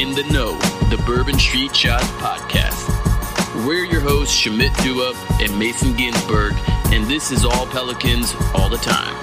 In the Know, the Bourbon Street Shots podcast. We're your hosts, Shamit Dua and Mason Ginsberg, and this is all Pelicans all the time.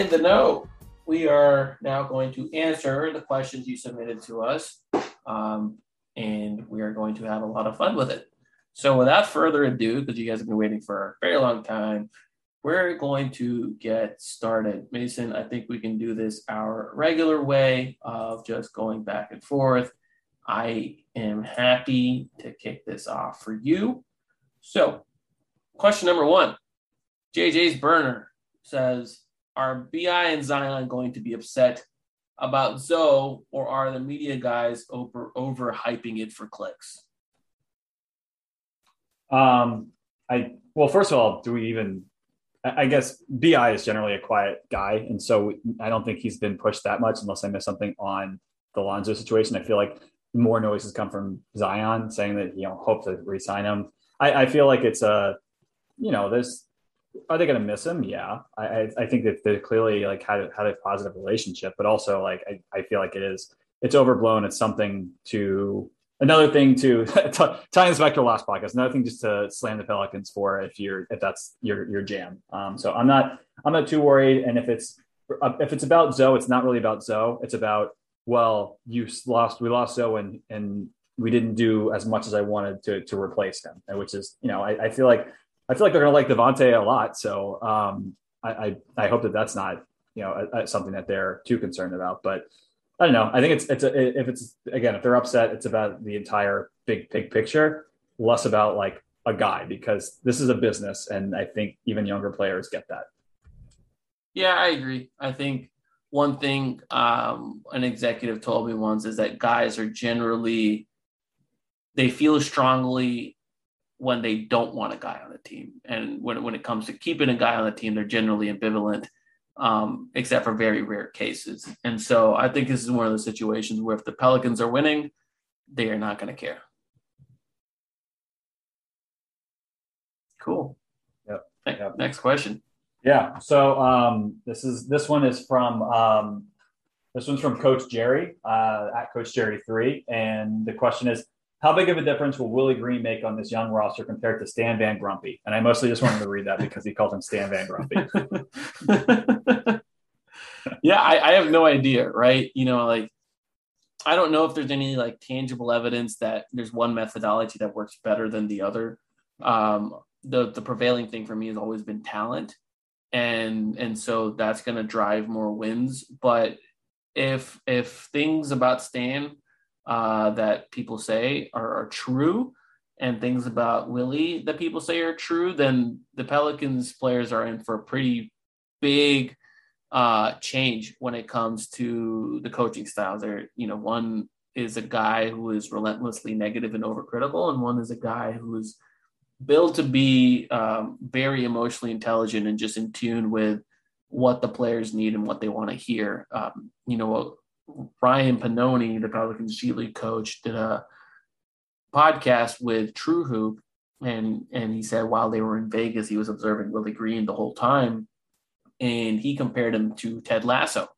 In the Know. We are now going to answer the questions you submitted to us, um, and we are going to have a lot of fun with it. So, without further ado, because you guys have been waiting for a very long time, we're going to get started. Mason, I think we can do this our regular way of just going back and forth. I am happy to kick this off for you. So, question number one JJ's burner says, Are BI and Zion going to be upset about Zo, or are the media guys over over hyping it for clicks? Um, I well, first of all, do we even? I guess Bi is generally a quiet guy, and so I don't think he's been pushed that much, unless I missed something on the Lonzo situation. I feel like more noise has come from Zion saying that you know hope to resign him. I, I feel like it's a, you know, there's are they going to miss him? Yeah, I, I think that they clearly like had had a positive relationship, but also like I, I feel like it is it's overblown. It's something to another thing to tying this back to the last podcast. Another thing just to slam the Pelicans for if you're if that's your your jam. Um, so I'm not I'm not too worried. And if it's if it's about Zo, it's not really about Zo. It's about well, you lost we lost Zo and and we didn't do as much as I wanted to to replace him, which is you know I, I feel like I feel like they're going to like Devonte a lot. So um, I, I, I hope that that's not you know a, a, something that they're too concerned about. But I don't know. I think it's it's a, if it's again if they're upset, it's about the entire big big picture, less about like a guy because this is a business, and I think even younger players get that. Yeah, I agree. I think one thing um, an executive told me once is that guys are generally they feel strongly when they don't want a guy on the team. And when, when it comes to keeping a guy on the team, they're generally ambivalent, um, except for very rare cases. And so I think this is one of the situations where if the Pelicans are winning, they are not going to care. Cool. Yep. yep. Next question. Yeah. So um, this is this one is from um, this one's from Coach Jerry uh, at Coach Jerry three, and the question is how big of a difference will Willie Green make on this young roster compared to Stan Van Grumpy? And I mostly just wanted to read that because he called him Stan Van Grumpy. yeah, I, I, have no idea, right? You know, like I don't know if there's any like tangible evidence that there's one methodology that works better than the other. Um, the the prevailing thing for me has always been talent, and and so that's going to drive more wins. But if if things about Stan uh, that people say are, are, true and things about Willie that people say are true, then the Pelicans players are in for a pretty big uh, change when it comes to the coaching styles. There, you know, one is a guy who is relentlessly negative and overcritical, and one is a guy who is built to be um, very emotionally intelligent and just in tune with what the players need and what they want to hear. Um, you know, Ryan Pannone, the Pelicans G League coach, did a podcast with True Hoop, and and he said while they were in Vegas, he was observing Willie Green the whole time, and he compared him to Ted Lasso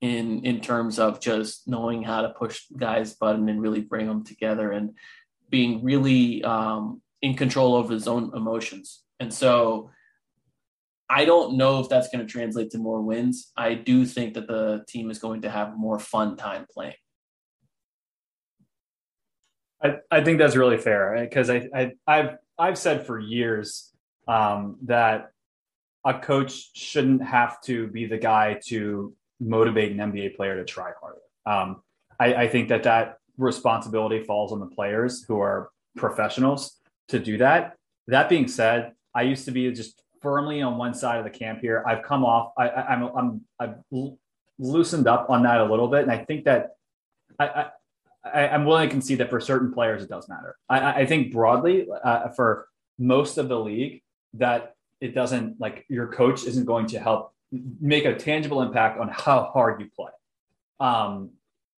in in terms of just knowing how to push guys' button and really bring them together and being really um, in control over his own emotions. And so I don't know if that's going to translate to more wins. I do think that the team is going to have more fun time playing. I, I think that's really fair because I, I I've I've said for years um, that a coach shouldn't have to be the guy to motivate an NBA player to try harder. Um, I, I think that that responsibility falls on the players who are professionals to do that. That being said, I used to be just firmly on one side of the camp here. I've come off. I, am I'm, I'm I've loosened up on that a little bit, and I think that I, I, I am willing to concede that for certain players it does matter. I, I think broadly uh, for most of the league that it doesn't like your coach isn't going to help make a tangible impact on how hard you play. Um,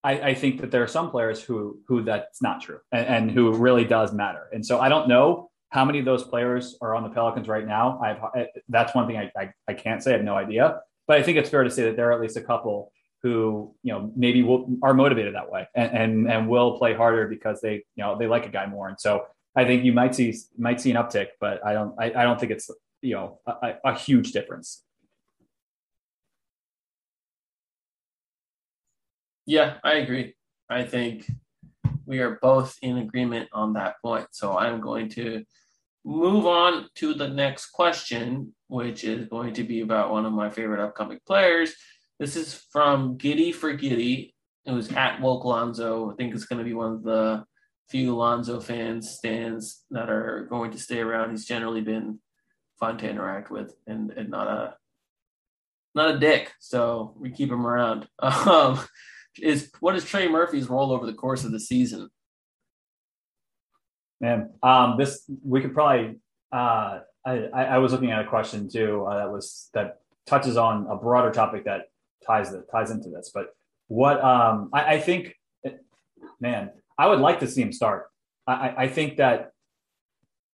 I, I, think that there are some players who who that's not true and, and, who really does matter. And so I don't know how many of those players are on the Pelicans right now. I've that's one thing I, I, I can't say. I have no idea. But I think it's fair to say that there are at least a couple who you know maybe will, are motivated that way and, and and will play harder because they you know they like a guy more. And so I think you might see might see an uptick, but I don't I, I don't think it's you know a, a huge difference. Yeah, I agree. I think we are both in agreement on that point. So I'm going to move on to the next question, which is going to be about one of my favorite upcoming players. This is from Giddy for Giddy. Was at Woke Lonzo. I think it's going to be one of the few Lonzo fans stands that are going to stay around. He's generally been fun to interact with and, and not a not a dick. So we keep him around. Um, is what is Trey Murphy's role over the course of the season? Man, um, this we could probably. Uh, I, I was looking at a question too uh, that was that touches on a broader topic that ties that ties into this. But what um, I, I think, man, I would like to see him start. I, I think that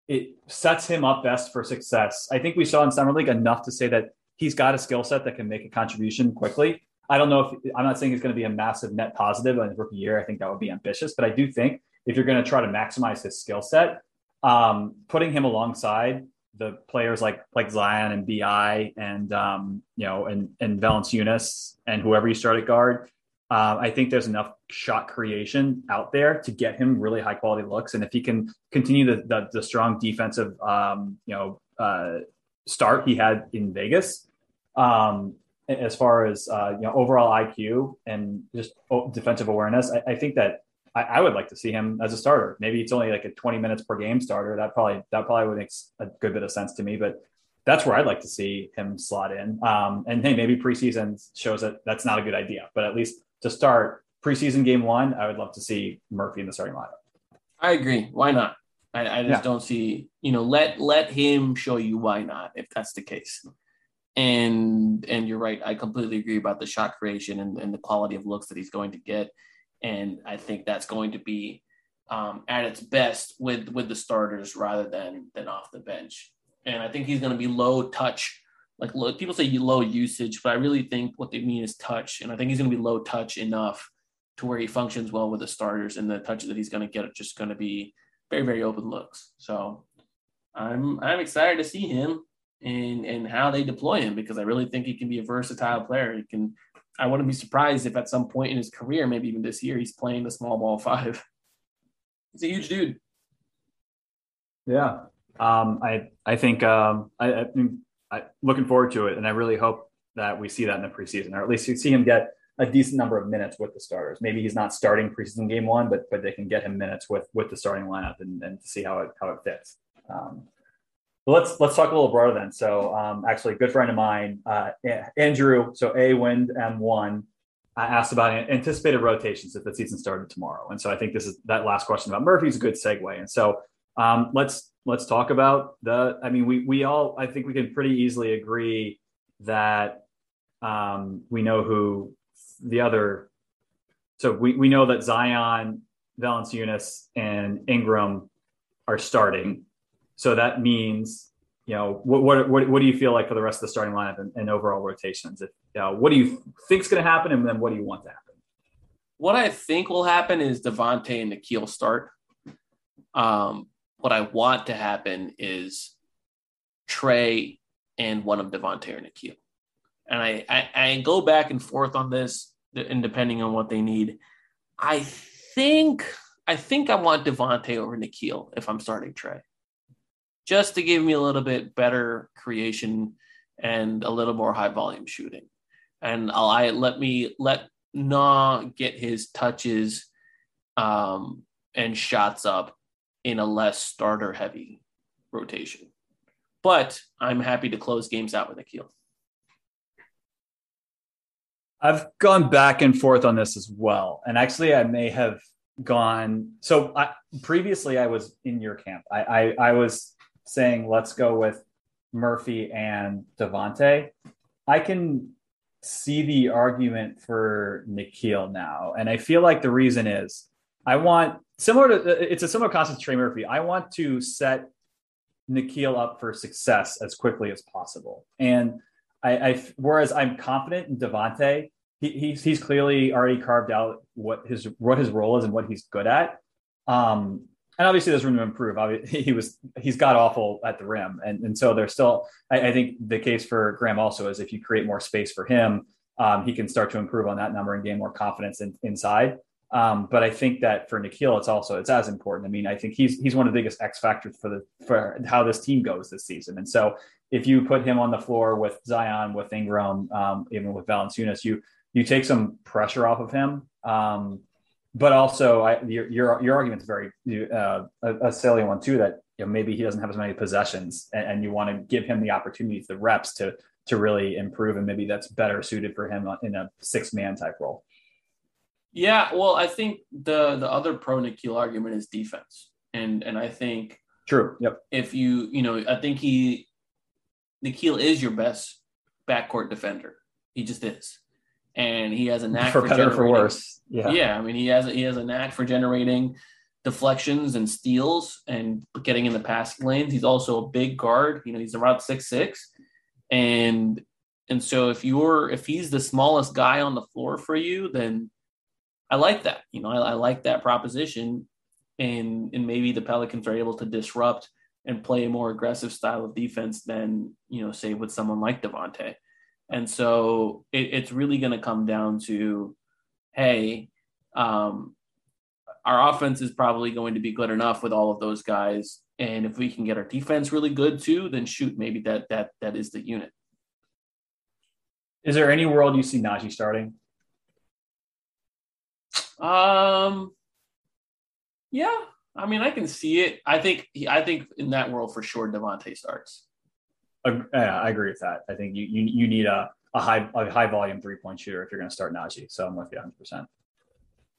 it sets him up best for success. I think we saw in summer league enough to say that he's got a skill set that can make a contribution quickly. I don't know if I'm not saying he's going to be a massive net positive in his rookie year. I think that would be ambitious, but I do think if you're going to try to maximize his skill set, um, putting him alongside the players like like Zion and Bi and um, you know and and Valanciunas and whoever you start at guard, uh, I think there's enough shot creation out there to get him really high quality looks. And if he can continue the the, the strong defensive um, you know uh, start he had in Vegas, um, as far as uh, you know overall IQ and just defensive awareness, I, I think that I, I, would like to see him as a starter. Maybe it's only like a 20 minutes per game starter. That probably that probably would make a good bit of sense to me. But that's where I'd like to see him slot in. Um, and hey, maybe preseason shows that that's not a good idea. But at least to start preseason game one, I would love to see Murphy in the starting lineup. I agree. Why not? I, I just yeah. don't see. You know, let let him show you why not if that's the case and and you're right. I completely agree about the shot creation and, and the quality of looks that he's going to get, and I think that's going to be um, at its best with with the starters rather than than off the bench. And I think he's going to be low touch. Like low, people say low usage, but I really think what they mean is touch. And I think he's going to be low touch enough to where he functions well with the starters, and the touches that he's going to get are just going to be very very open looks. So I'm I'm excited to see him and and how they deploy him because I really think he can be a versatile player. He can. I wouldn't be surprised if at some point in his career, maybe even this year, he's playing the small ball five. He's a huge dude. Yeah, um, I I think um, I, I think I looking forward to it, and I really hope that we see that in the preseason, or at least you see him get a decent number of minutes with the starters. Maybe he's not starting preseason game one, but but they can get him minutes with with the starting lineup and, and see how it how it fits. Um, let's let's talk a little broader then. So, um, actually, a good friend of mine, uh, Andrew, so A Wind M1, I asked about anticipated rotations if the season started tomorrow, and so I think this is that last question about Murphy's a good segue. And so, um, let's let's talk about the. I mean, we we all I think we can pretty easily agree that um, we know who the other. So we we know that Zion, Valanciunas, and Ingram are starting so that means, you know, what, what, what, what do you feel like for the rest of the starting lineup and, and overall rotations? If, what do you think is going to happen, and then what do you want to happen? What I think will happen is Devonte and Nickeil start. Um, what I want to happen is Trey and one of Devonte or Nickeil. And I, I, I go back and forth on this, and depending on what they need, I think I think I want Devonte over Nickeil if I'm starting Trey just to give me a little bit better creation and a little more high volume shooting. And I'll I let me let Na get his touches um, and shots up in a less starter heavy rotation. But I'm happy to close games out with Nickeil. I've gone back and forth on this as well. And actually, I may have gone. So I, previously, I was in your camp. I, I, I was saying, let's go with Murphy and Devonte. I can see the argument for Nickeil now. And I feel like the reason is I want similar to it's a similar concept to Trey Murphy. I want to set Nickeil up for success as quickly as possible. And I, I whereas I'm confident in Devonte, he, he's he's clearly already carved out what his what his role is and what he's good at. Um, and obviously there's room to improve. Obviously, He was he's got awful at the rim, and and so there's still. I, I think the case for Graham also is if you create more space for him, um, he can start to improve on that number and gain more confidence in, inside. Um, but I think that for Nickeil, it's also it's as important. I mean, I think he's he's one of the biggest X factors for the for how this team goes this season. And so if you put him on the floor with Zion, with Ingram, um, even with Valanciunas, you you take some pressure off of him. Um, but also, I, your your your argument is very uh, a, a, salient one too. That you know, maybe he doesn't have as many possessions, and, and you want to give him the opportunities, the reps to to really improve, and maybe that's better suited for him in a six man type role. Yeah, well, I think the the other pro Nickeil argument is defense, and and I think true. Yep. If you you know, I think he Nickeil is your best backcourt defender. He just is, and he has a knack for, for better for worse. Yeah, yeah. I mean, he has a, he has a knack for generating deflections and steals and getting in the passing lanes. He's also a big guard. You know, he's around six six, and and so if you're if he's the smallest guy on the floor for you, then I like that. You know, I, I like that proposition, and and maybe the Pelicans are able to disrupt and play a more aggressive style of defense than you know, say with someone like Devonte. And so it, it's really going to come down to, hey, um, our offense is probably going to be good enough with all of those guys, and if we can get our defense really good too, then shoot, maybe that that that is the unit. Is there any world you see Naji starting? Um, yeah, I mean, I can see it. I think I think in that world for sure, Devonte starts. Uh, yeah, I agree with that. I think you you, you need a, a high a high volume three point shooter if you're going to start Naji. So I'm with you 100. percent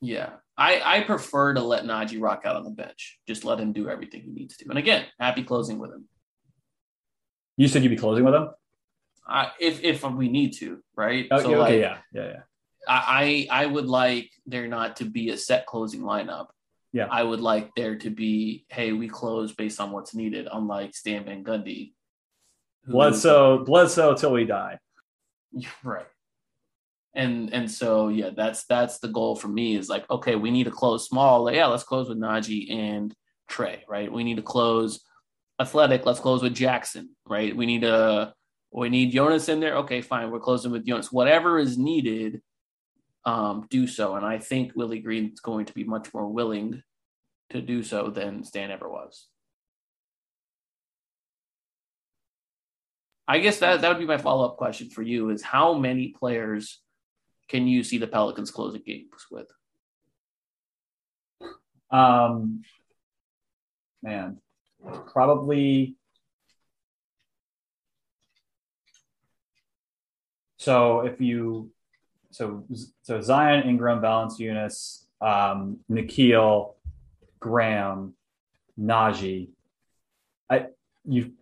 Yeah, I I prefer to let Naji rock out on the bench. Just let him do everything he needs to. And again, happy closing with him. You said you'd be closing with him. Uh, if if we need to, right? Oh, so okay, like, yeah, yeah, yeah. I I would like there not to be a set closing lineup. Yeah. I would like there to be, hey, we close based on what's needed, unlike Stan Van Gundy. Bledsoe, Bledsoe till we die. Right. And and so yeah, that's that's the goal for me is like, okay, we need to close small. Like, yeah, let's close with Naji and Trey, right? We need to close athletic, let's close with Jackson, right? We need a we need Jonas in there. Okay, fine. We're closing with Jonas. Whatever is needed um, do so. And I think Willie Green is going to be much more willing to do so than Stan ever was. I guess that that would be my follow up question for you: is how many players can you see the Pelicans closing games with? Um, man, probably. So if you so so Zion, Ingram, Valanciunas, um, Nickeil, Graham, Naji. I you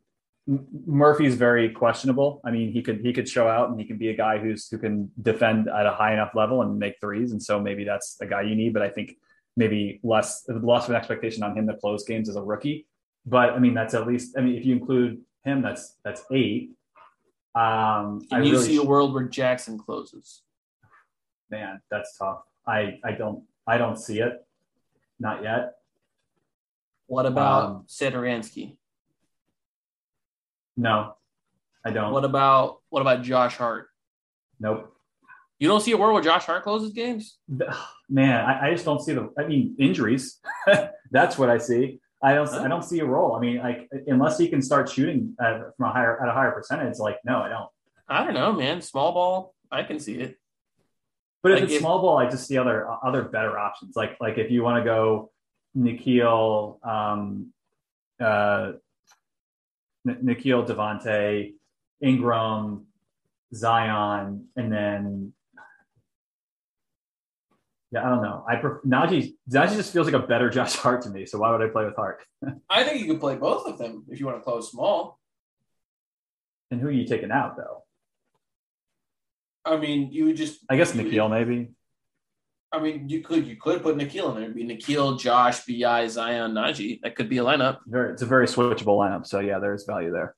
Murphy's very questionable. I mean, he could he could show out and he can be a guy who's who can defend at a high enough level and make threes, and so maybe that's the guy you need. But I think maybe less less of an expectation on him to close games as a rookie. But I mean, that's at least I mean, if you include him, that's that's eight. Um, Can I you really see a world where Jackson closes? man, that's tough. I I don't I don't see it, not yet. What about um, Satoransky? No, I don't. What about what about Josh Hart? Nope. You don't see a world where Josh Hart closes games? Man, I, I just don't see the. I mean, injuries. That's what I see. I don't. I don't see a role. I mean, like unless he can start shooting at, from a higher at a higher percentage. Like, no, I don't. I don't know, man. Small ball, I can see it. But if like it's if, small ball, I just see other other better options. Like like if you want to go Nickeil, um, uh, Nickeil, Devonte, Ingram, Zion, and then Yeah, I don't know. I pref- Naji Naji just feels like a better Josh Hart to me. So why would I play with Hart? I think you could play both of them if you want to close small. and who are you taking out though? I mean, you would just. I guess Nickeil maybe. I mean, you could you could put Nickeil in there. It'd be Nickeil, Josh, Bi, Zion, Naji. That could be a lineup. Very, it's a very switchable lineup. So yeah, there's value there.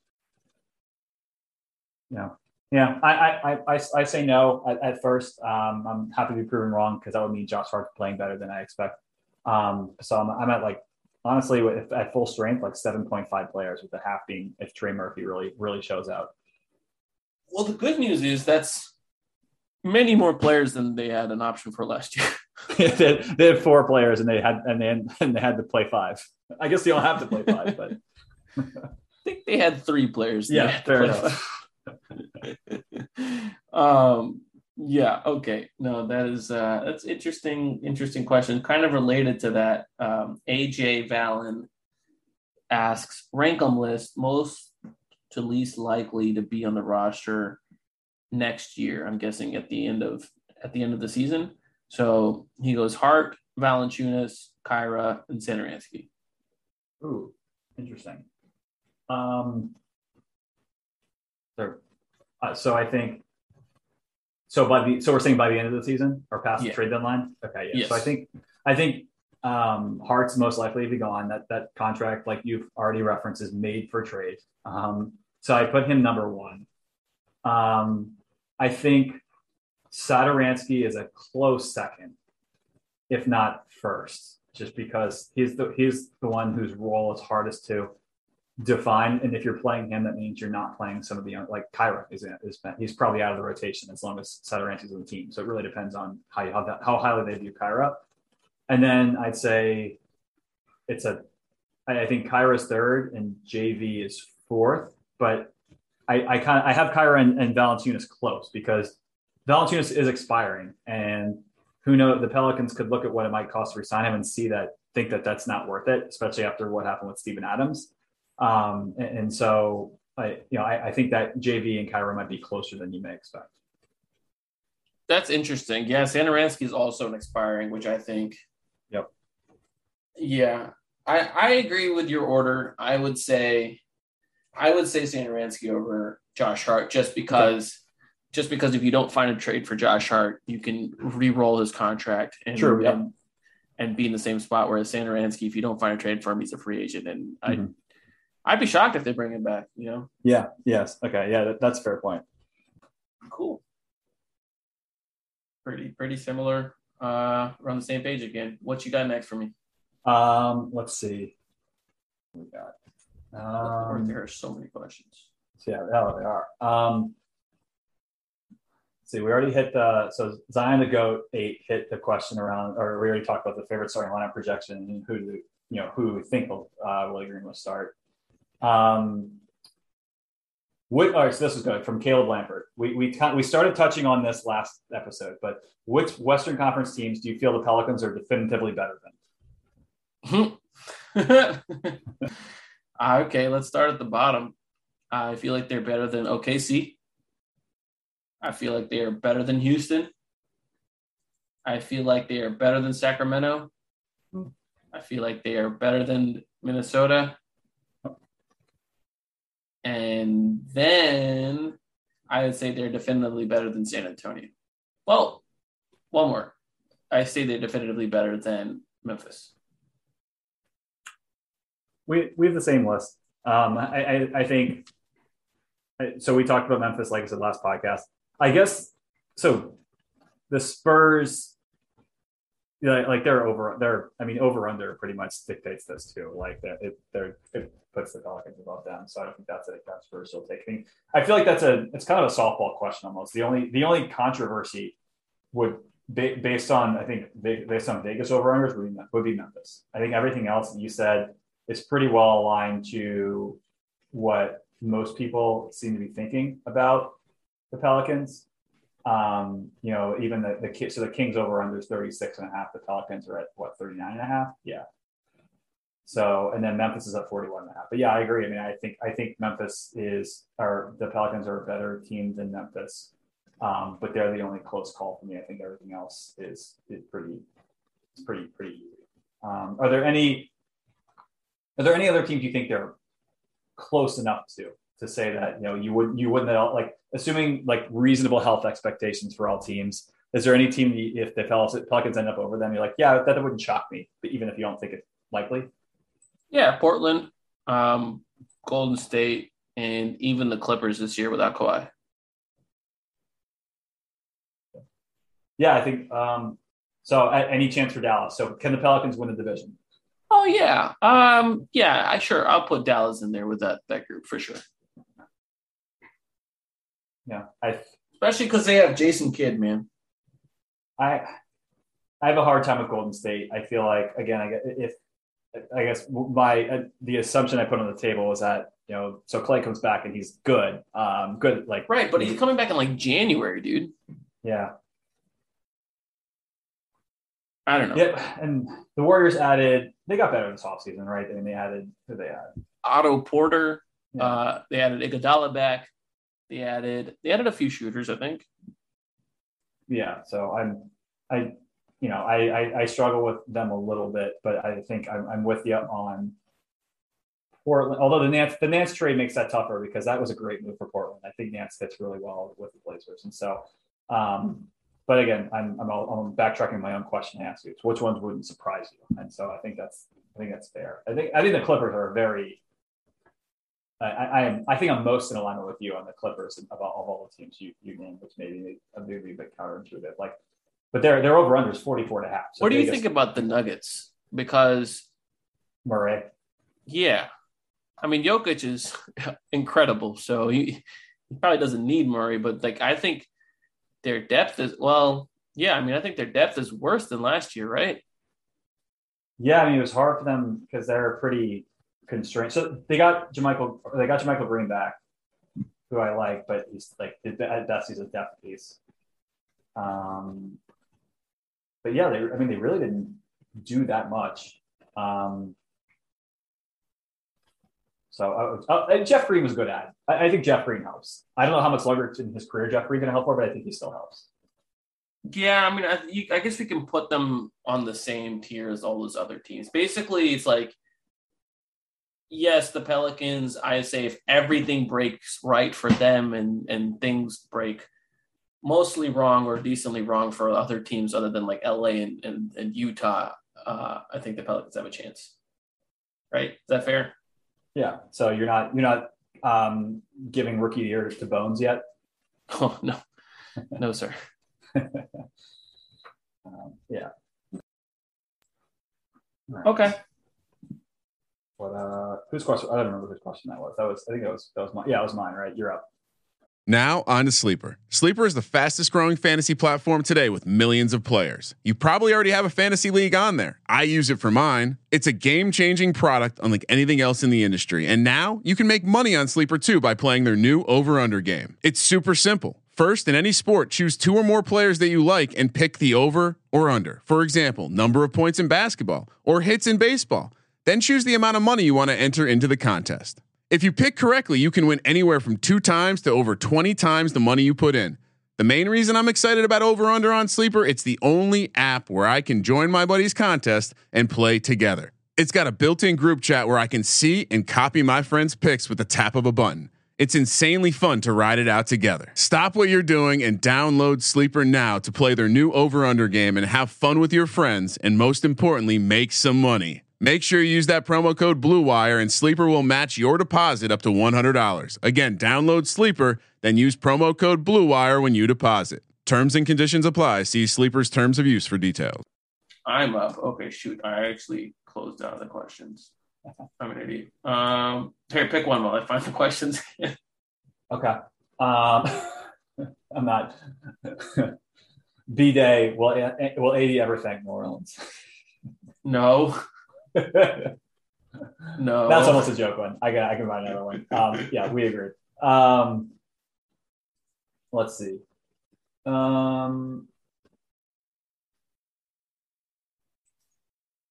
Yeah. Yeah, I I, I, I, say no at, at first. Um, I'm happy to be proven wrong because that would mean Josh Hart playing better than I expect. Um, so I'm, I'm at like honestly with, at full strength like 7.5 players with the half being if Trey Murphy really really shows out. Well, the good news is that's many more players than they had an option for last year. they, had, they had four players and they had and they, and they had to play five. I guess they don't have to play five, but I think they had three players. Yeah, had fair enough. um yeah okay no that is uh that's interesting interesting question kind of related to that um aj valen asks rank them list most to least likely to be on the roster next year i'm guessing at the end of at the end of the season so he goes hart valanciunas kira and Satoransky. Ooh, interesting. Um, there, uh, so I think so by the so we're saying by the end of the season or past Yeah. the trade deadline. Okay, yeah. So I think I think um, Hart's most likely to be gone. That that contract, like you've already referenced, is made for trade. Um, so I put him number one. Um, I think Satoransky is a close second, if not first, just because he's the he's the one whose role is hardest to define. And if you're playing him, that means you're not playing some of the like Kira is is he's probably out of the rotation as long as Satoransky's on the team. So it really depends on how you, how, that, how highly they view Kira. And then I'd say it's a I think Kira's third and JV is fourth, but I, I kind of I have Kira and, and Valanciunas close because Valanciunas is expiring, and who knows? The Pelicans could look at what it might cost to resign him and see that think that that's not worth it, especially after what happened with Steven Adams. Um, and, and so I you know I, I think that JV and Kira might be closer than you may expect. That's interesting. Yeah, Satoransky is also an expiring, which I think. Yep. Yeah, I I agree with your order. I would say, I would say Satoransky over Josh Hart just because, just because if you don't find a trade for Josh Hart, you can re-roll his contract and yep. and, and be in the same spot. Whereas Satoransky, if you don't find a trade for him, he's a free agent, and I. Mhm. I'd be shocked if they bring him back. You know, Yeah. Yes. Okay. Yeah. That, that's a fair point. cool. Pretty pretty similar. Uh, we're on the same page again. What you got next for me? Um, let's see. What we got. Or Um, there are so many questions. Yeah, oh, they are. Um, see, we already hit the so Zion the goat eight hit the question around, or we already talked about the favorite starting lineup projection and who do you know who we think will uh, Willie Green will start. Um, what, all right, so this is good from Caleb Lampert. We we kind- we started touching on this last episode, but which Western Conference teams do you feel the Pelicans are definitively better than? Uh, okay, let's start at the bottom. I feel like they're better than OKC. I feel like they are better than Houston. I feel like they are better than Sacramento. I feel like they are better than Minnesota. And then I would say they're definitively better than San Antonio. Well, one more. I say they're definitively better than Memphis. We we have the same list. Um, I, I I think. So we talked about Memphis, like I said last podcast. I guess so. The Spurs, like they're over. They're I mean over under pretty much dictates this too. Like that it they're it puts the Pelicans above them. So I don't think that's a controversial take. I, mean, I feel like that's a it's kind of a softball question almost. The only the only controversy would ba- based on I think based on Vegas over unders would be, would be Memphis. I think everything else you said is pretty well aligned to what most people seem to be thinking about the Pelicans. Um, you know, even the, the so the Kings over under is 36 and a half. The Pelicans are at what 39 and a half. Yeah. So, and then Memphis is at 41 and a half. But yeah, I agree. I mean, I think, I think Memphis is, or the Pelicans are a better team than Memphis. Um, but they're the only close call for me. I think everything else is is pretty it's pretty pretty. Um, are there any are there any other teams you think they're close enough to to say that you know you would you wouldn't like assuming like reasonable health expectations for all teams? Is there any team if the Pelicans end up over them, you're like, yeah, that wouldn't shock me, but even if you don't think it's likely? Yeah, Portland, um, Golden State, and even the Clippers this year without Kawhi. Yeah, I think um, so. Any chance for Dallas? So can the Pelicans win the division? Oh yeah, um, yeah. I sure I'll put Dallas in there with that that group for sure. Yeah, I especially because they have Jason Kidd, man. I I have a hard time with Golden State. I feel like again, I if I guess my uh, the assumption I put on the table was that you know so Clay comes back and he's good, um, good like right, but he's coming back in like January, dude. Yeah, I don't know. Yep. and the Warriors added. They got better this offseason, right? I mean, they added who they added. Otto Porter. Yeah. Uh, they added Iguodala back. They added. They added a few shooters, I think. Yeah. So I'm. I. You know, I, I, I struggle with them a little bit, but I think I'm, I'm with you on Portland. Although the Nance the Nance trade makes that tougher because that was a great move for Portland. I think Nance fits really well with the Blazers, and so um, but again, I'm, I'm, I'm backtracking my own question to ask you. which ones wouldn't surprise you? And so I think that's I think that's fair. I think I think the Clippers are very. I, I am I think I'm most in alignment with you on the Clippers of all, of all the teams you, you named, which maybe maybe a bit counterintuitive. Like, but their their over under is 44 and a half. So what do you think about the Nuggets? Because Murray. Yeah. I mean, Jokic is incredible. So he, he probably doesn't need Murray, but like I think their depth is well, yeah. I mean, I think their depth is worse than last year, right? Yeah, I mean, it was hard for them because they're pretty constrained. So they got JaMychal, they got JaMychal Green back, who I like, but he's like at best he's a depth piece. Um, but yeah, they, I mean, they really didn't do that much. Um, so uh, uh, Jeff Green was good at. I, I, think Jeff Green helps. I don't know how much longer in his career Jeff Green going to help for, but I think he still helps. Yeah, I mean, I, you, I guess we can put them on the same tier as all those other teams. Basically, it's like, yes, the Pelicans. I say if everything breaks right for them and and things break mostly wrong or decently wrong for other teams other than like LA and and, and Utah, uh, I think the Pelicans have a chance. Right? Is that fair? Yeah. So you're not you're not um, giving rookie year to Bones yet. Oh no, no sir. um, yeah. Right. Okay. What uh whose question? I don't remember whose question that was. That was I think that was that was mine. Yeah, it was mine, right? You're up. Now, on to Sleeper. Sleeper is the fastest growing fantasy platform today with millions of players. You probably already have a fantasy league on there. I use it for mine. It's a game changing product unlike anything else in the industry. And now you can make money on Sleeper too by playing their new over under game. It's super simple. First, in any sport, choose two or more players that you like and pick the over or under. For example, number of points in basketball or hits in baseball. Then choose the amount of money you want to enter into the contest. If you pick correctly, you can win anywhere from two times to over 20 times the money you put in. The main reason I'm excited about Over Under on Sleeper, it's the only app where I can join my buddies' contest and play together. It's got a built-in group chat where I can see and copy my friends' picks with the tap of a button. It's insanely fun to ride it out together. Stop what you're doing and download Sleeper now to play their new over under game and have fun with your friends and most importantly, make some money. Make sure you use that promo code BLUEWIRE and Sleeper will match your deposit up to $100. Again, download Sleeper, then use promo code BLUEWIRE when you deposit. Terms and conditions apply. See Sleeper's terms of use for details. I'm up. Okay, shoot. I actually closed down the questions. I'm an idiot. Um, here, pick one while I find the questions. okay. Um, I'm not. B Day, will, will AD ever thank New Orleans? No. No, that's almost a joke one. I can I can find another one. Um, yeah, we agree. Um, let's see. Um,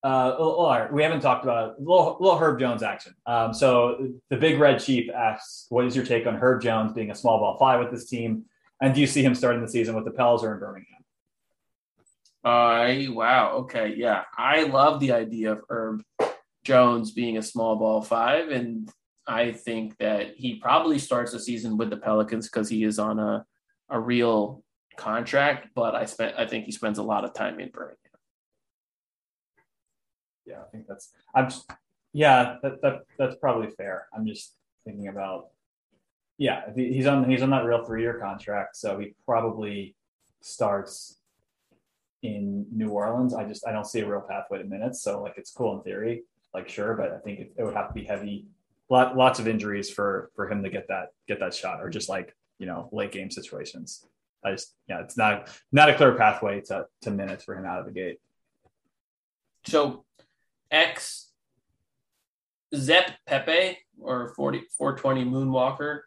uh, all right, we haven't talked about little, little Herb Jones action. Um, so the Big Red Chief asks, "What is your take on Herb Jones being a small ball five with this team?" And do you see him starting the season with the Pels or in Birmingham? I wow. Okay, yeah, I love the idea of Herb Jones being a small ball five, and I think that he probably starts the season with the Pelicans because he is on a a real contract. But I spent I think he spends a lot of time in Birmingham. Yeah, I think that's I'm just, yeah that, that that's probably fair. I'm just thinking about yeah he's on he's on that real three year contract, so he probably starts in New Orleans. I just I don't see a real pathway to minutes. So like it's cool in theory, like sure, but I think it, it would have to be heavy, lot, lots of injuries for for him to get that get that shot, or just like you know late game situations. I just yeah, it's not not a clear pathway to to minutes for him out of the gate. So X Zep Pepe or 40, 420 Moonwalker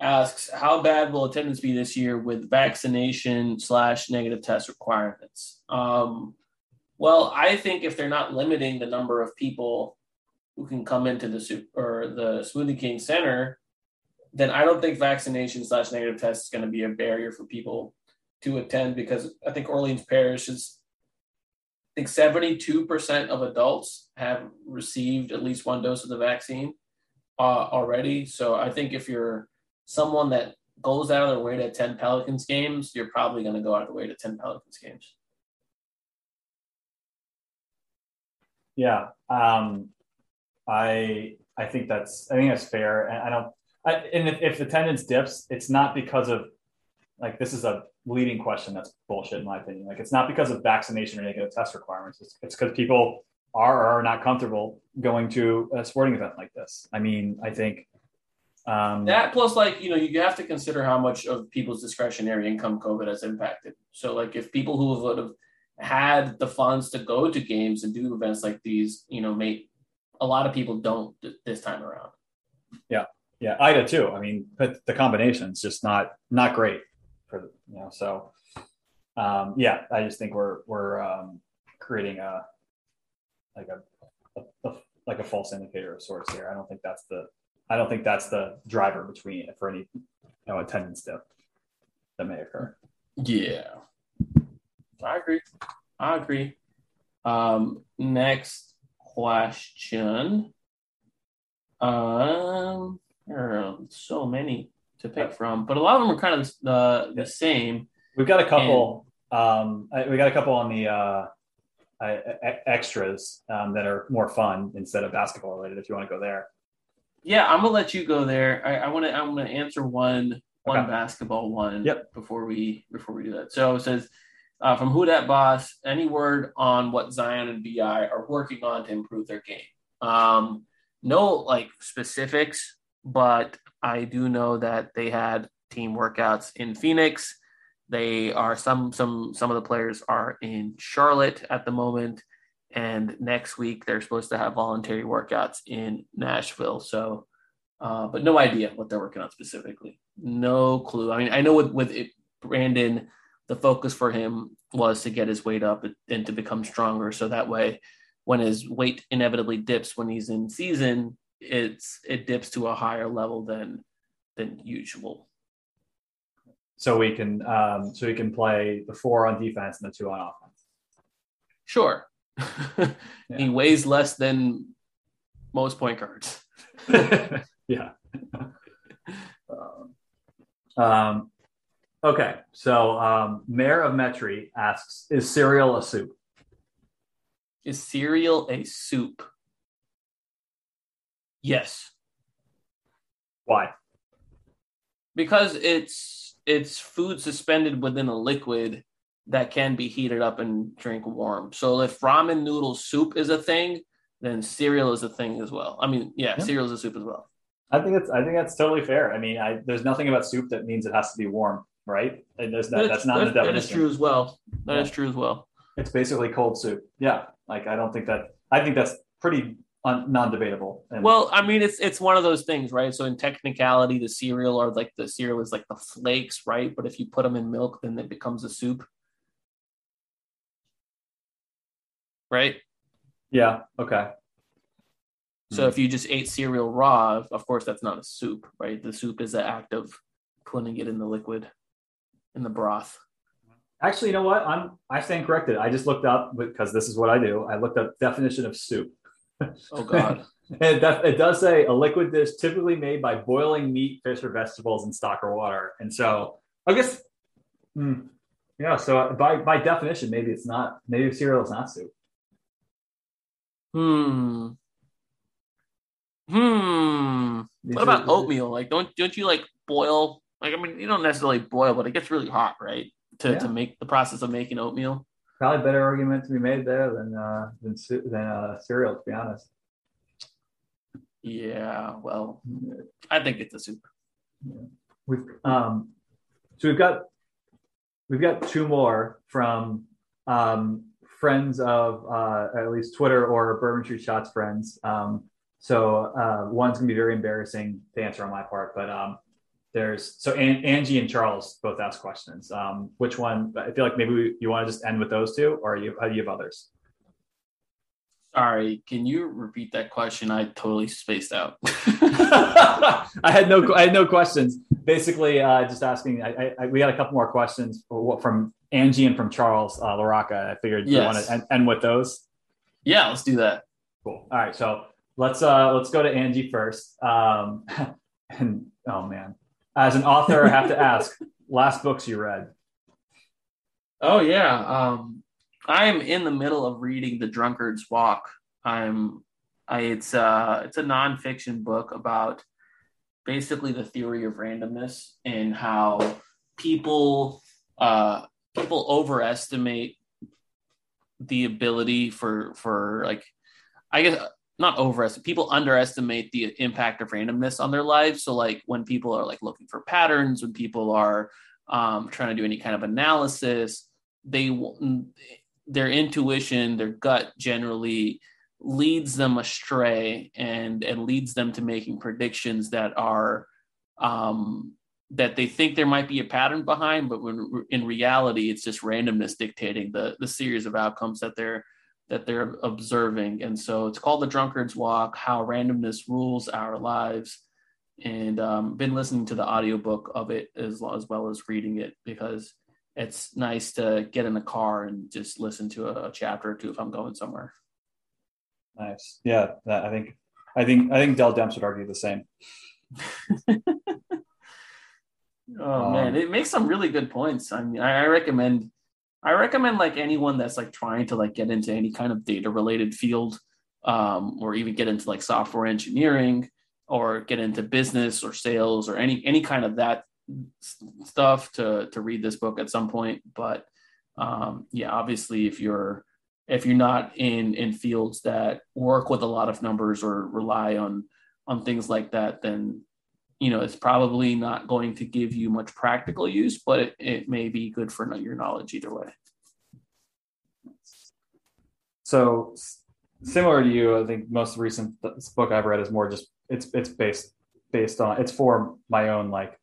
asks how bad will attendance be this year with vaccination slash negative test requirements? Um, well i think if they're not limiting the number of people who can come into the soup or the smoothie king center then i don't think vaccination slash negative test is going to be a barrier for people to attend because i think orleans parish is i think 72% of adults have received at least one dose of the vaccine uh, already. So i think if you're someone that goes out of their way to attend Pelicans games, you're probably going to go out of the way to attend Pelicans games. Yeah, um, I I think that's I think that's fair, and I don't. I, and if, if attendance dips, it's not because of like this is a leading question that's bullshit in my opinion. Like it's not because of vaccination or negative test requirements. It's it's because people are or are not comfortable going to a sporting event like this. I mean, I think um, that plus, like you know, you have to consider how much of people's discretionary income COVID has impacted. So, like, if people who would have had the funds to go to games and do events like these, you know, make a lot of people don't this time around. Yeah, yeah, Ida too. I mean, but the combination is just not not great for you know. So, um, yeah, I just think we're we're um, creating a like a, a, a like a false indicator of sorts here. I don't think that's the I don't think that's the driver between it for any you know attendance dip that may occur. Yeah, I agree. I agree. Um, next question. Um, there are so many to pick from, but a lot of them are kind of the the same. We've got a couple. And, um, we got a couple on the uh, extras um, that are more fun instead of basketball related. If you want to go there. Yeah, I'm gonna let you go there. I, I want to. I'm gonna answer one one okay. basketball one. Yep. Before we before we do that, so it says uh, from Who that Boss. Any word on what Zion and Bi are working on to improve their game? Um, no like specifics, but I do know that they had team workouts in Phoenix. They are some some some of the players are in Charlotte at the moment and next week they're supposed to have voluntary workouts in Nashville. So, uh, but no idea what they're working on specifically. No clue. I mean, I know with with it, Brandon, the focus for him was to get his weight up and to become stronger. So that way, when his weight inevitably dips when he's in season, it's it dips to a higher level than than usual. So we can um, so we can play the four on defense and the two on offense. Sure, yeah. he weighs less than most point guards. yeah. Um, um, okay, so um, Mayor of Metri asks, "Is cereal a soup?" Is cereal a soup? Yes. Why? Because it's it's food suspended within a liquid that can be heated up and drink warm. So if ramen noodle soup is a thing, then cereal is a thing as well. I mean, yeah, yeah. cereal is a soup as well. I think it's I think that's totally fair. I mean, I, there's nothing about soup that means it has to be warm, right? And there's that, that's not that, the definition. That is true as well. That yeah. is true as well. It's basically cold soup. Yeah, like I don't think that. I think that's pretty un, non-debatable. And, well, I mean, it's it's one of those things, right? So in technicality, the cereal or like the cereal is like the flakes, right? But if you put them in milk, then it becomes a soup. Right? Yeah. Okay. So mm if you just ate cereal raw, of course that's not a soup, right? The soup is the act of putting it in the liquid. in the broth. Actually, you know what? I'm I stand corrected. I just looked up because this is what I do. I looked up definition of soup. Oh God. it, does, it does say a liquid dish typically made by boiling meat, fish, or vegetables in stock or water. And so I guess, hmm, yeah. So by by definition, maybe it's not. Maybe cereal is not soup. Hmm. Hmm. What about oatmeal? Like, don't don't you like boil? Like, I mean, you don't necessarily boil, but it gets really hot, right? To Yeah. to make the process of making oatmeal. Probably better argument to be made there than uh, than than uh, cereal. To be honest. Yeah. Well, I think it's a soup. We've um, so we've got we've got two more from um, friends of uh, at least Twitter or Bourbon Street Shots friends. Um, so uh, one's gonna be very embarrassing to answer on my part, but um, there's so An- Angie and Charles both asked questions. Um, which one? I feel like maybe we, you want to just end with those two, or you how do you have others? Sorry, can you repeat that question? I totally spaced out. I had no I had no questions. Basically, uh, just asking. I, I, we had a couple more questions from Angie and from Charles uh, Laraca. I figured you want to end, end with those. yeah, let's do that. Cool. All right, so let's uh, let's go to Angie first. Um, and oh man, as an author, I have to ask: last books you read? Oh yeah. Um, I am in the middle of reading The Drunkard's Walk. I'm I it's uh it's a nonfiction book about basically the theory of randomness and how people uh people overestimate the ability for for like I guess not overestimate people underestimate the impact of randomness on their lives. So like when people are like looking for patterns, when people are um, trying to do any kind of analysis, they their intuition, their gut generally leads them astray and and leads them to making predictions that are um, that they think there might be a pattern behind, but when in reality it's just randomness dictating the the series of outcomes that they're that they're observing. And so it's called the Drunkard's Walk: How Randomness Rules Our Lives. And um, been listening to the audiobook of it as, as well as reading it because it's nice to get in the car and just listen to a, a chapter or two if I'm going somewhere. Nice. Yeah, that, I think I think I think Dell Demps would argue the same. Oh Um, man, it makes some really good points. I mean, I, recommend, I recommend like anyone that's like trying to like get into any kind of data related field, um, or even get into like software engineering, or get into business or sales or any any kind of that stuff to to read this book at some point. But um, yeah, obviously, if you're if you're not in in fields that work with a lot of numbers or rely on on things like that, then you know it's probably not going to give you much practical use, but it, it may be good for your knowledge either way. So similar to you, I think most recent book I've read is more just it's it's based based on it's for my own like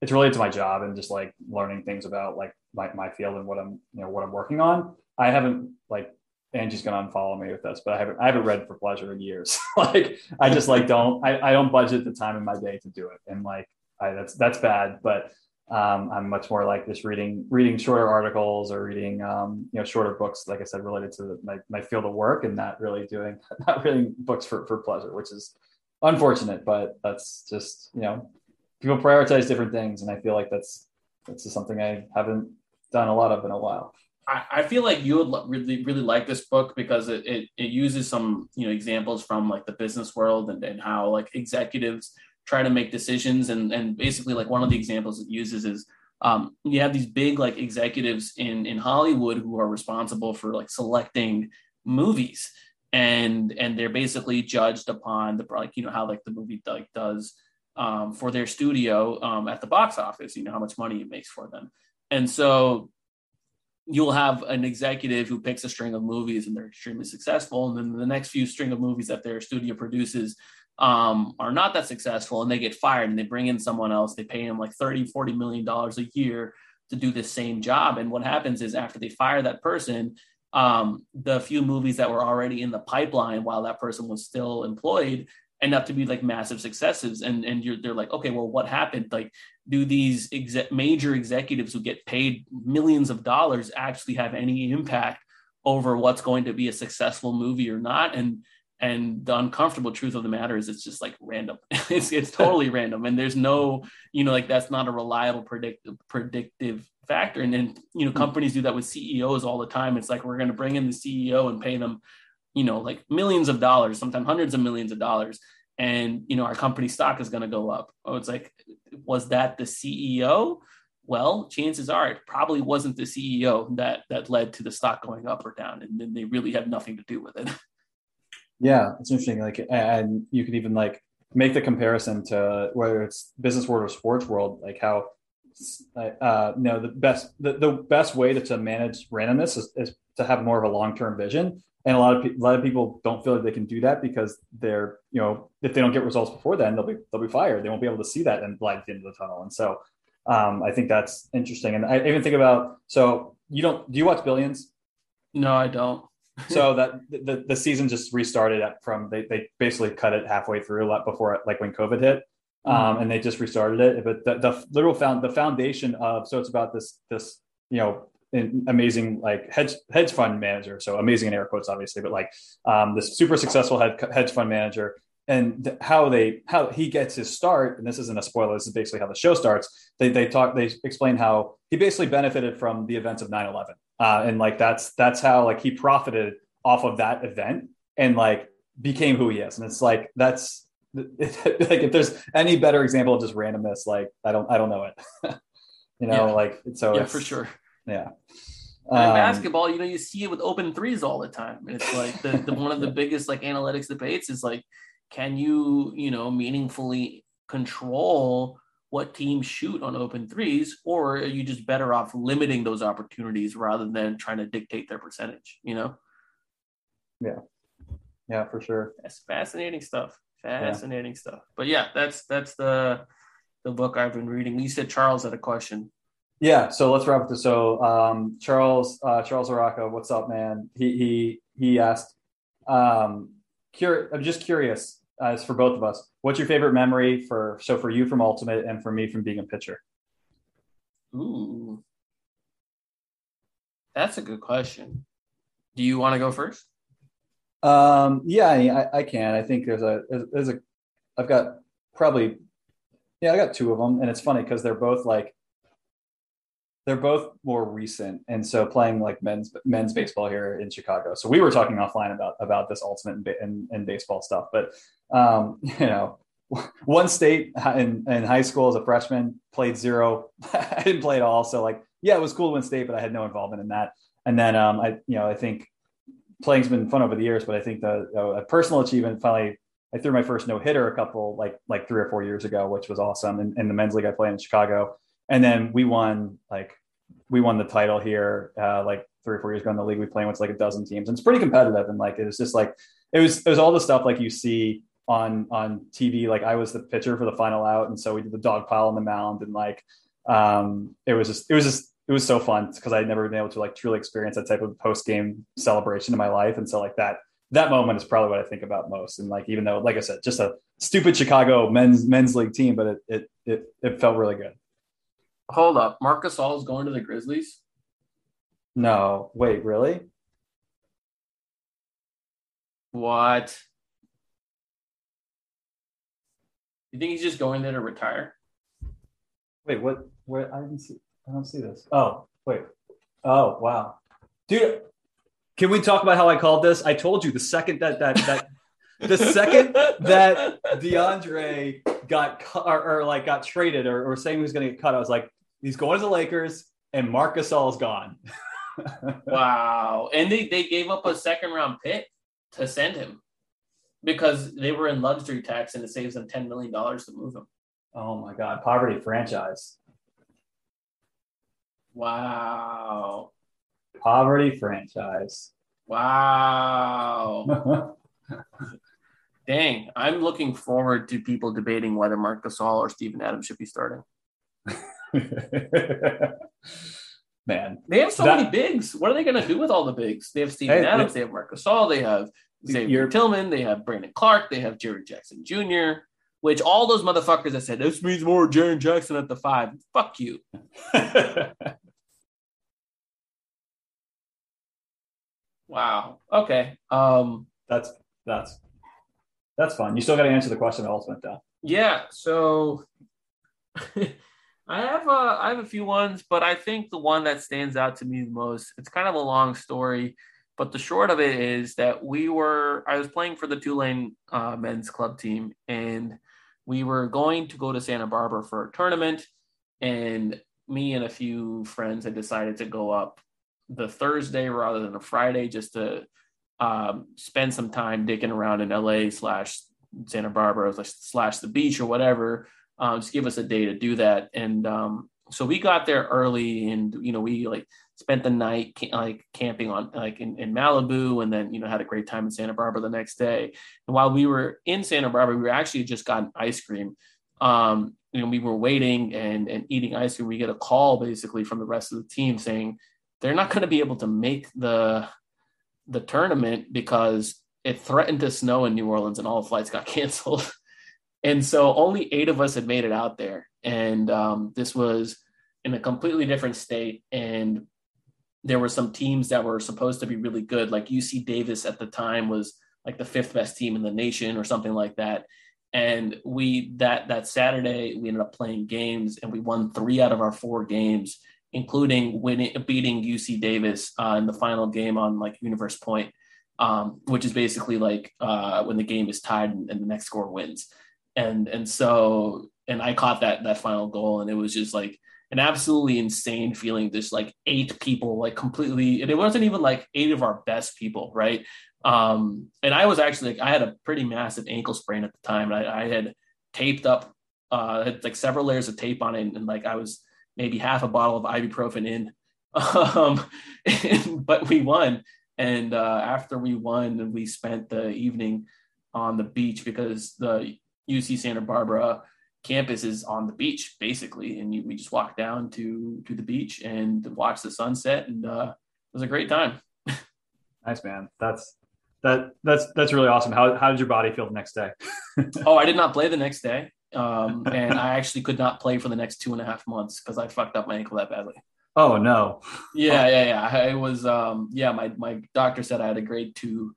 it's related to my job and just like learning things about like my, my field and what I'm you know what I'm working on. I haven't like Angie's gonna unfollow me with this, but I haven't I haven't read for pleasure in years. like I just like don't I, I don't budget the time in my day to do it. And like I that's that's bad. But um, I'm much more like just reading reading shorter articles or reading um, you know shorter books, like I said, related to my, my field of work, and not really doing not reading books for for pleasure, which is unfortunate, but that's just you know people prioritize different things, and I feel like that's that's just something I haven't done a lot of in a while. I, feel like you would really really like this book because it, it it uses some you know examples from like the business world and, and how like executives try to make decisions. And and basically like one of the examples it uses is um, you have these big like executives in in Hollywood who are responsible for like selecting movies. And and they're basically judged upon the like you know how like the movie like does um, for their studio um, at the box office you know how much money it makes for them. And so you'll have an executive who picks a string of movies and they're extremely successful. And then the next few string of movies that their studio produces um, are not that successful and they get fired and they bring in someone else. They pay them like 30 40 million dollars a year to do the same job. And what happens is after they fire that person um, the few movies that were already in the pipeline while that person was still employed end up to be like massive successes. And and you're they're like okay well what happened? Like do these exe- major executives who get paid millions of dollars actually have any impact over what's going to be a successful movie or not? And and the uncomfortable truth of the matter is it's just like random. It's it's totally random. And there's no you know like that's not a reliable predictive predictive factor. And then you know hmm. companies do that with CEOs all the time. It's like we're going to bring in the CEO and pay them you know like millions of dollars sometimes hundreds of millions of dollars and you know our company stock is going to go up oh it's like was that the CEO well chances are it probably wasn't the CEO that that led to the stock going up or down and then they really had nothing to do with it Yeah, it's interesting. Like, and you could even like make the comparison to whether it's business world or sports world, like how, uh, you know, the best the, the best way to, to manage randomness is, is to have more of a long term vision. And a lot of a lot of people don't feel like they can do that because they're, you know, if they don't get results before then, they'll be they'll be fired. They won't be able to see that and light at the end of the tunnel. And so, um, I think that's interesting. And I even think about so you don't do you watch Billions? No, I don't so that the, the season just restarted from they, they basically cut it halfway through a lot before like when COVID hit. Um, mm-hmm. and they just restarted it. But the, the literal found the foundation of so it's about this this you know amazing like hedge hedge fund manager. So amazing in air quotes, obviously, but like um, this super successful hedge hedge fund manager. And how they how he gets his start and this isn't a spoiler this is basically how the show starts. They, they talk they explain how he basically benefited from the events of 9-11 uh, and like that's that's how like he profited off of that event and like became who he is. And it's like that's like if there's any better example of just randomness like i don't i don't know it. You know yeah. like so yeah for sure yeah um, basketball, you know, you see it with open threes all the time. It's like the, the one of the biggest like analytics debates is like can you, you know, meaningfully control what teams shoot on open threes, or are you just better off limiting those opportunities rather than trying to dictate their percentage, you know? Yeah. Yeah, for sure. That's fascinating stuff. Fascinating yeah. stuff. But yeah, that's that's the the book I've been reading. You said Charles had a question. Yeah, so let's wrap up this. So um, Charles uh, Charles Araka, what's up, man? He he he asked, um, cur- I'm just curious, as for both of us, what's your favorite memory for so for you from Ultimate and for me from being a pitcher? Ooh, that's a good question. Do you want to go first? Um, yeah, I, I can. I think there's a there's a I've got probably yeah I got two of them, and it's funny because they're both like they're both more recent, and so playing like men's men's baseball here in Chicago. So we were talking offline about about this ultimate and, and, baseball stuff, but um, you know, one state in, in high school as a freshman played zero. I didn't play at all, so like yeah, it was cool to win state, but I had no involvement in that. And then um, I you know I think playing's been fun over the years, but I think the uh, personal achievement finally. I threw my first no hitter a couple like like three or four years ago, which was awesome. In, in the men's league I play in Chicago, and then we won like we won the title here uh, like three or four years ago in the league. We play with like a dozen teams, and it's pretty competitive. And like it was just like it was it was all the stuff like you see on on TV. Like I was the pitcher for the final out, and so we did the dog pile on the mound, and like um, it was just it was just it was so fun because I'd never been able to like truly experience that type of post game celebration in my life, and so like that that moment is probably what I think about most. And like even though like I said, just a stupid Chicago men's men's league team, but it it it, it felt really good. Hold up, Marc Gasol is going to the Grizzlies. No, wait, really? What? You think he's just going there to retire? Wait, what? Where? I didn't see. I don't see this. Oh, wait. Oh, wow, dude. Can we talk about how I called this? I told you the second that that that the second that DeAndre got cut or, or, like got traded or, or saying he was going to get cut, I was like, he's going to the Lakers, and Marc Gasol is gone. wow! And they they gave up a second round pick to send him because they were in luxury tax, and it saves them ten million dollars to move him. Oh my God! Poverty franchise. Wow. Poverty franchise. Wow. Dang, I'm looking forward to people debating whether Marc Gasol or Steven Adams should be starting. Man, they have so that, many bigs. What are they going to do with all the bigs? They have Steven hey, Adams, they, they have Marc Gasol, they have Xavier Tillman, they have Brandon Clarke, they have Jaren Jackson Jr., which all those motherfuckers that said this means more Jaren Jackson at the five. Fuck you. Wow. Okay. Um, that's that's that's fun. You still got to answer the question ultimate though. yeah. So I have uh, I have a few ones, but I think the one that stands out to me the most. It's kind of a long story, but the short of it is that we were. I was playing for the Tulane uh, men's club team, and we were going to go to Santa Barbara for a tournament, and me and a few friends had decided to go up the Thursday rather than a Friday just to um, spend some time digging around in LA slash Santa Barbara slash the beach or whatever. Um, just give us a day to do that. And um, so we got there early and, you know, we like spent the night like camping on like in, in Malibu and then, you know, had a great time in Santa Barbara the next day. And while we were in Santa Barbara, we were actually just gotten ice cream. Um, you know, we were waiting and, and eating ice cream. We get a call basically from the rest of the team saying, they're not going to be able to make the the tournament because it threatened to snow in New Orleans and all the flights got canceled. And so only eight of us had made it out there. And um, this was in a completely different state. And there were some teams that were supposed to be really good. Like UC Davis at the time was like the fifth best team in the nation or something like that. And we that that Saturday we ended up playing games and we won three out of our four games including winning, beating UC Davis uh, in the final game on like Universe Point, um, which is basically like uh, when the game is tied and, and, the next score wins. And and so and I caught that that final goal, and it was just like an absolutely insane feeling. Just like eight people, like completely, and it wasn't even like eight of our best people, right? Um, and I was actually like, I had a pretty massive ankle sprain at the time, I, I had taped up, uh, had like several layers of tape on it, and, and like I was maybe half a bottle of ibuprofen in. Um, and, but we won. And uh, after we won, we spent the evening on the beach because the UC Santa Barbara campus is on the beach basically. And you, we just walked down to, to the beach and watched the sunset. And uh, it was a great time. nice, man. That's, that that's that's really awesome. How how did your body feel the next day? oh, I did not play the next day um, and I actually could not play for the next two and a half months because I fucked up my ankle that badly. Oh no! Yeah, yeah, yeah. It was um, yeah. My my doctor said I had a grade two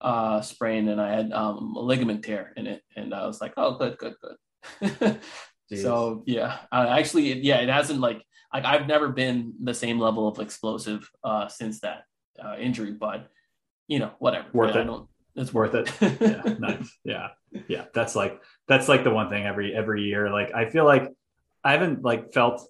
uh, sprain and I had um, a ligament tear in it, and I was like, oh, good, good, good. so yeah, uh, actually, yeah, it hasn't like like I've never been the same level of explosive uh, since that uh, injury, but you know, whatever. Worth it. I don't, it's worth it. yeah, nice. Yeah, yeah. That's like that's like the one thing every every year. Like I feel like I haven't like felt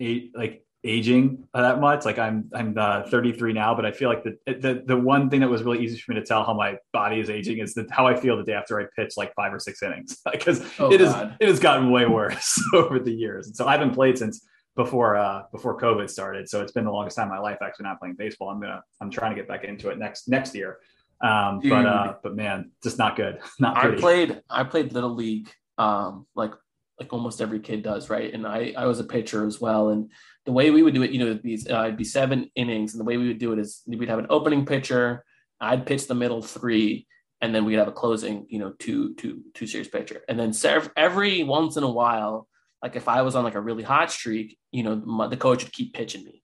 a, like aging that much. Like I'm I'm uh, 33 now, but I feel like the, the the one thing that was really easy for me to tell how my body is aging is that how I feel the day after I pitch like five or six innings because Oh, it is God. it has gotten way worse over the years. And so I haven't played since before uh before COVID started. So it's been the longest time in my life actually not playing baseball. I'm gonna I'm trying to get back into it next next year. Um, but uh, but man, just not good. Not I played I played little league um like like almost every kid does right and I I was a pitcher as well and the way we would do it you know be uh, it'd be seven innings and the way we would do it is we'd have an opening pitcher I'd pitch the middle three and then we'd have a closing you know two two two series pitcher and then every once in a while like if I was on like a really hot streak you know my, the coach would keep pitching me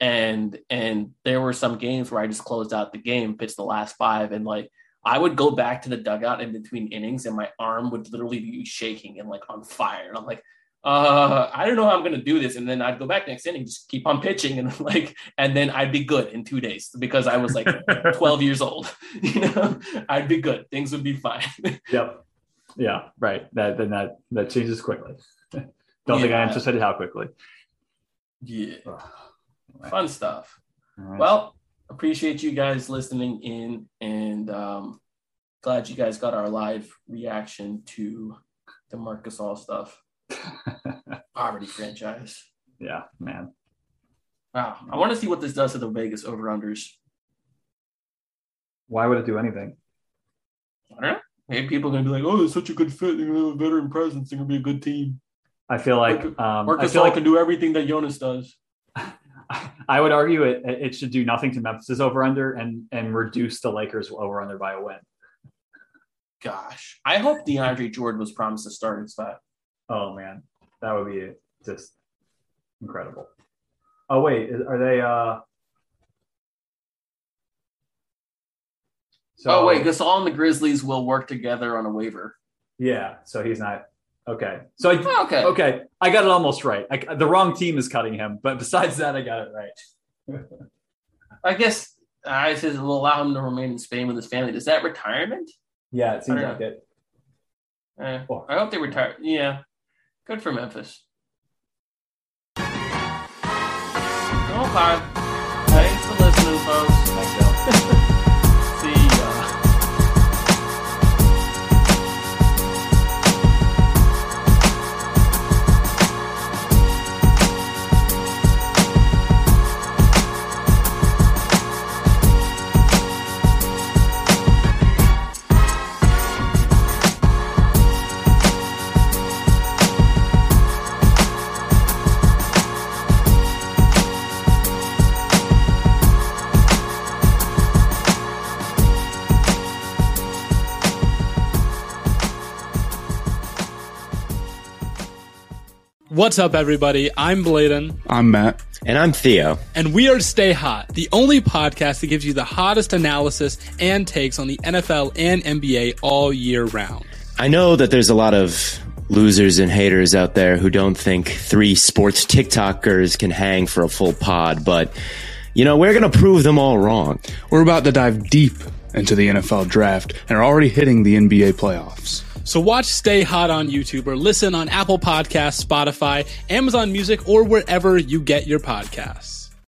and and there were some games where I just closed out the game pitched the last five and like I would go back to the dugout in between innings and my arm would literally be shaking and like on fire. And I'm like, uh, I don't know how I'm going to do this. And then I'd go back next inning, just keep on pitching. And like, and then I'd be good in two days because I was like 12 years old, you know, I'd be good. Things would be fine. Yep. Yeah. Right. That then that that changes quickly. Don't think I Yeah. anticipated how quickly. yeah. Ugh. Fun stuff. Right. Well, appreciate you guys listening in and um, glad you guys got our live reaction to the Marc Gasol stuff. Poverty franchise. yeah, man. Wow. I want to see what this does to the Vegas over unders. Why would it do anything? I don't know. Maybe people are going to be like, oh, they're such a good fit. They're going to have a veteran presence. They're going to be a good team. I feel like um, I Marc Gasol like can do everything that Jonas does. I would argue it it should do nothing to Memphis over under and and reduce the Lakers over under by a win. Gosh, I hope DeAndre Jordan was promised a starting spot. Oh man, that would be just incredible. Oh wait, are they? uh So, oh wait, Gasol and the Grizzlies will work together on a waiver. Yeah, so he's not okay. So I, oh, okay, okay, I got it almost right. I, the wrong team is cutting him, but besides that, I got it right. I guess I says will allow him to remain in Spain with his family. Is that retirement? Yeah, it seems like it. Eh, oh. I hope they retire. Yeah, good for Memphis. Okay. Thanks for listening, folks. What's up, everybody? I'm Bladen. I'm Matt. And I'm Theo. And we are Stay Hot, the only podcast that gives you the hottest analysis and takes on the NFL and NBA all year round. I know that there's a lot of losers and haters out there who don't think three sports TikTokers can hang for a full pod, but you know, we're going to prove them all wrong. We're about to dive deep into the NFL draft and are already hitting the NBA playoffs. So watch Stay Hot on YouTube or listen on Apple Podcasts, Spotify, Amazon Music, or wherever you get your podcasts.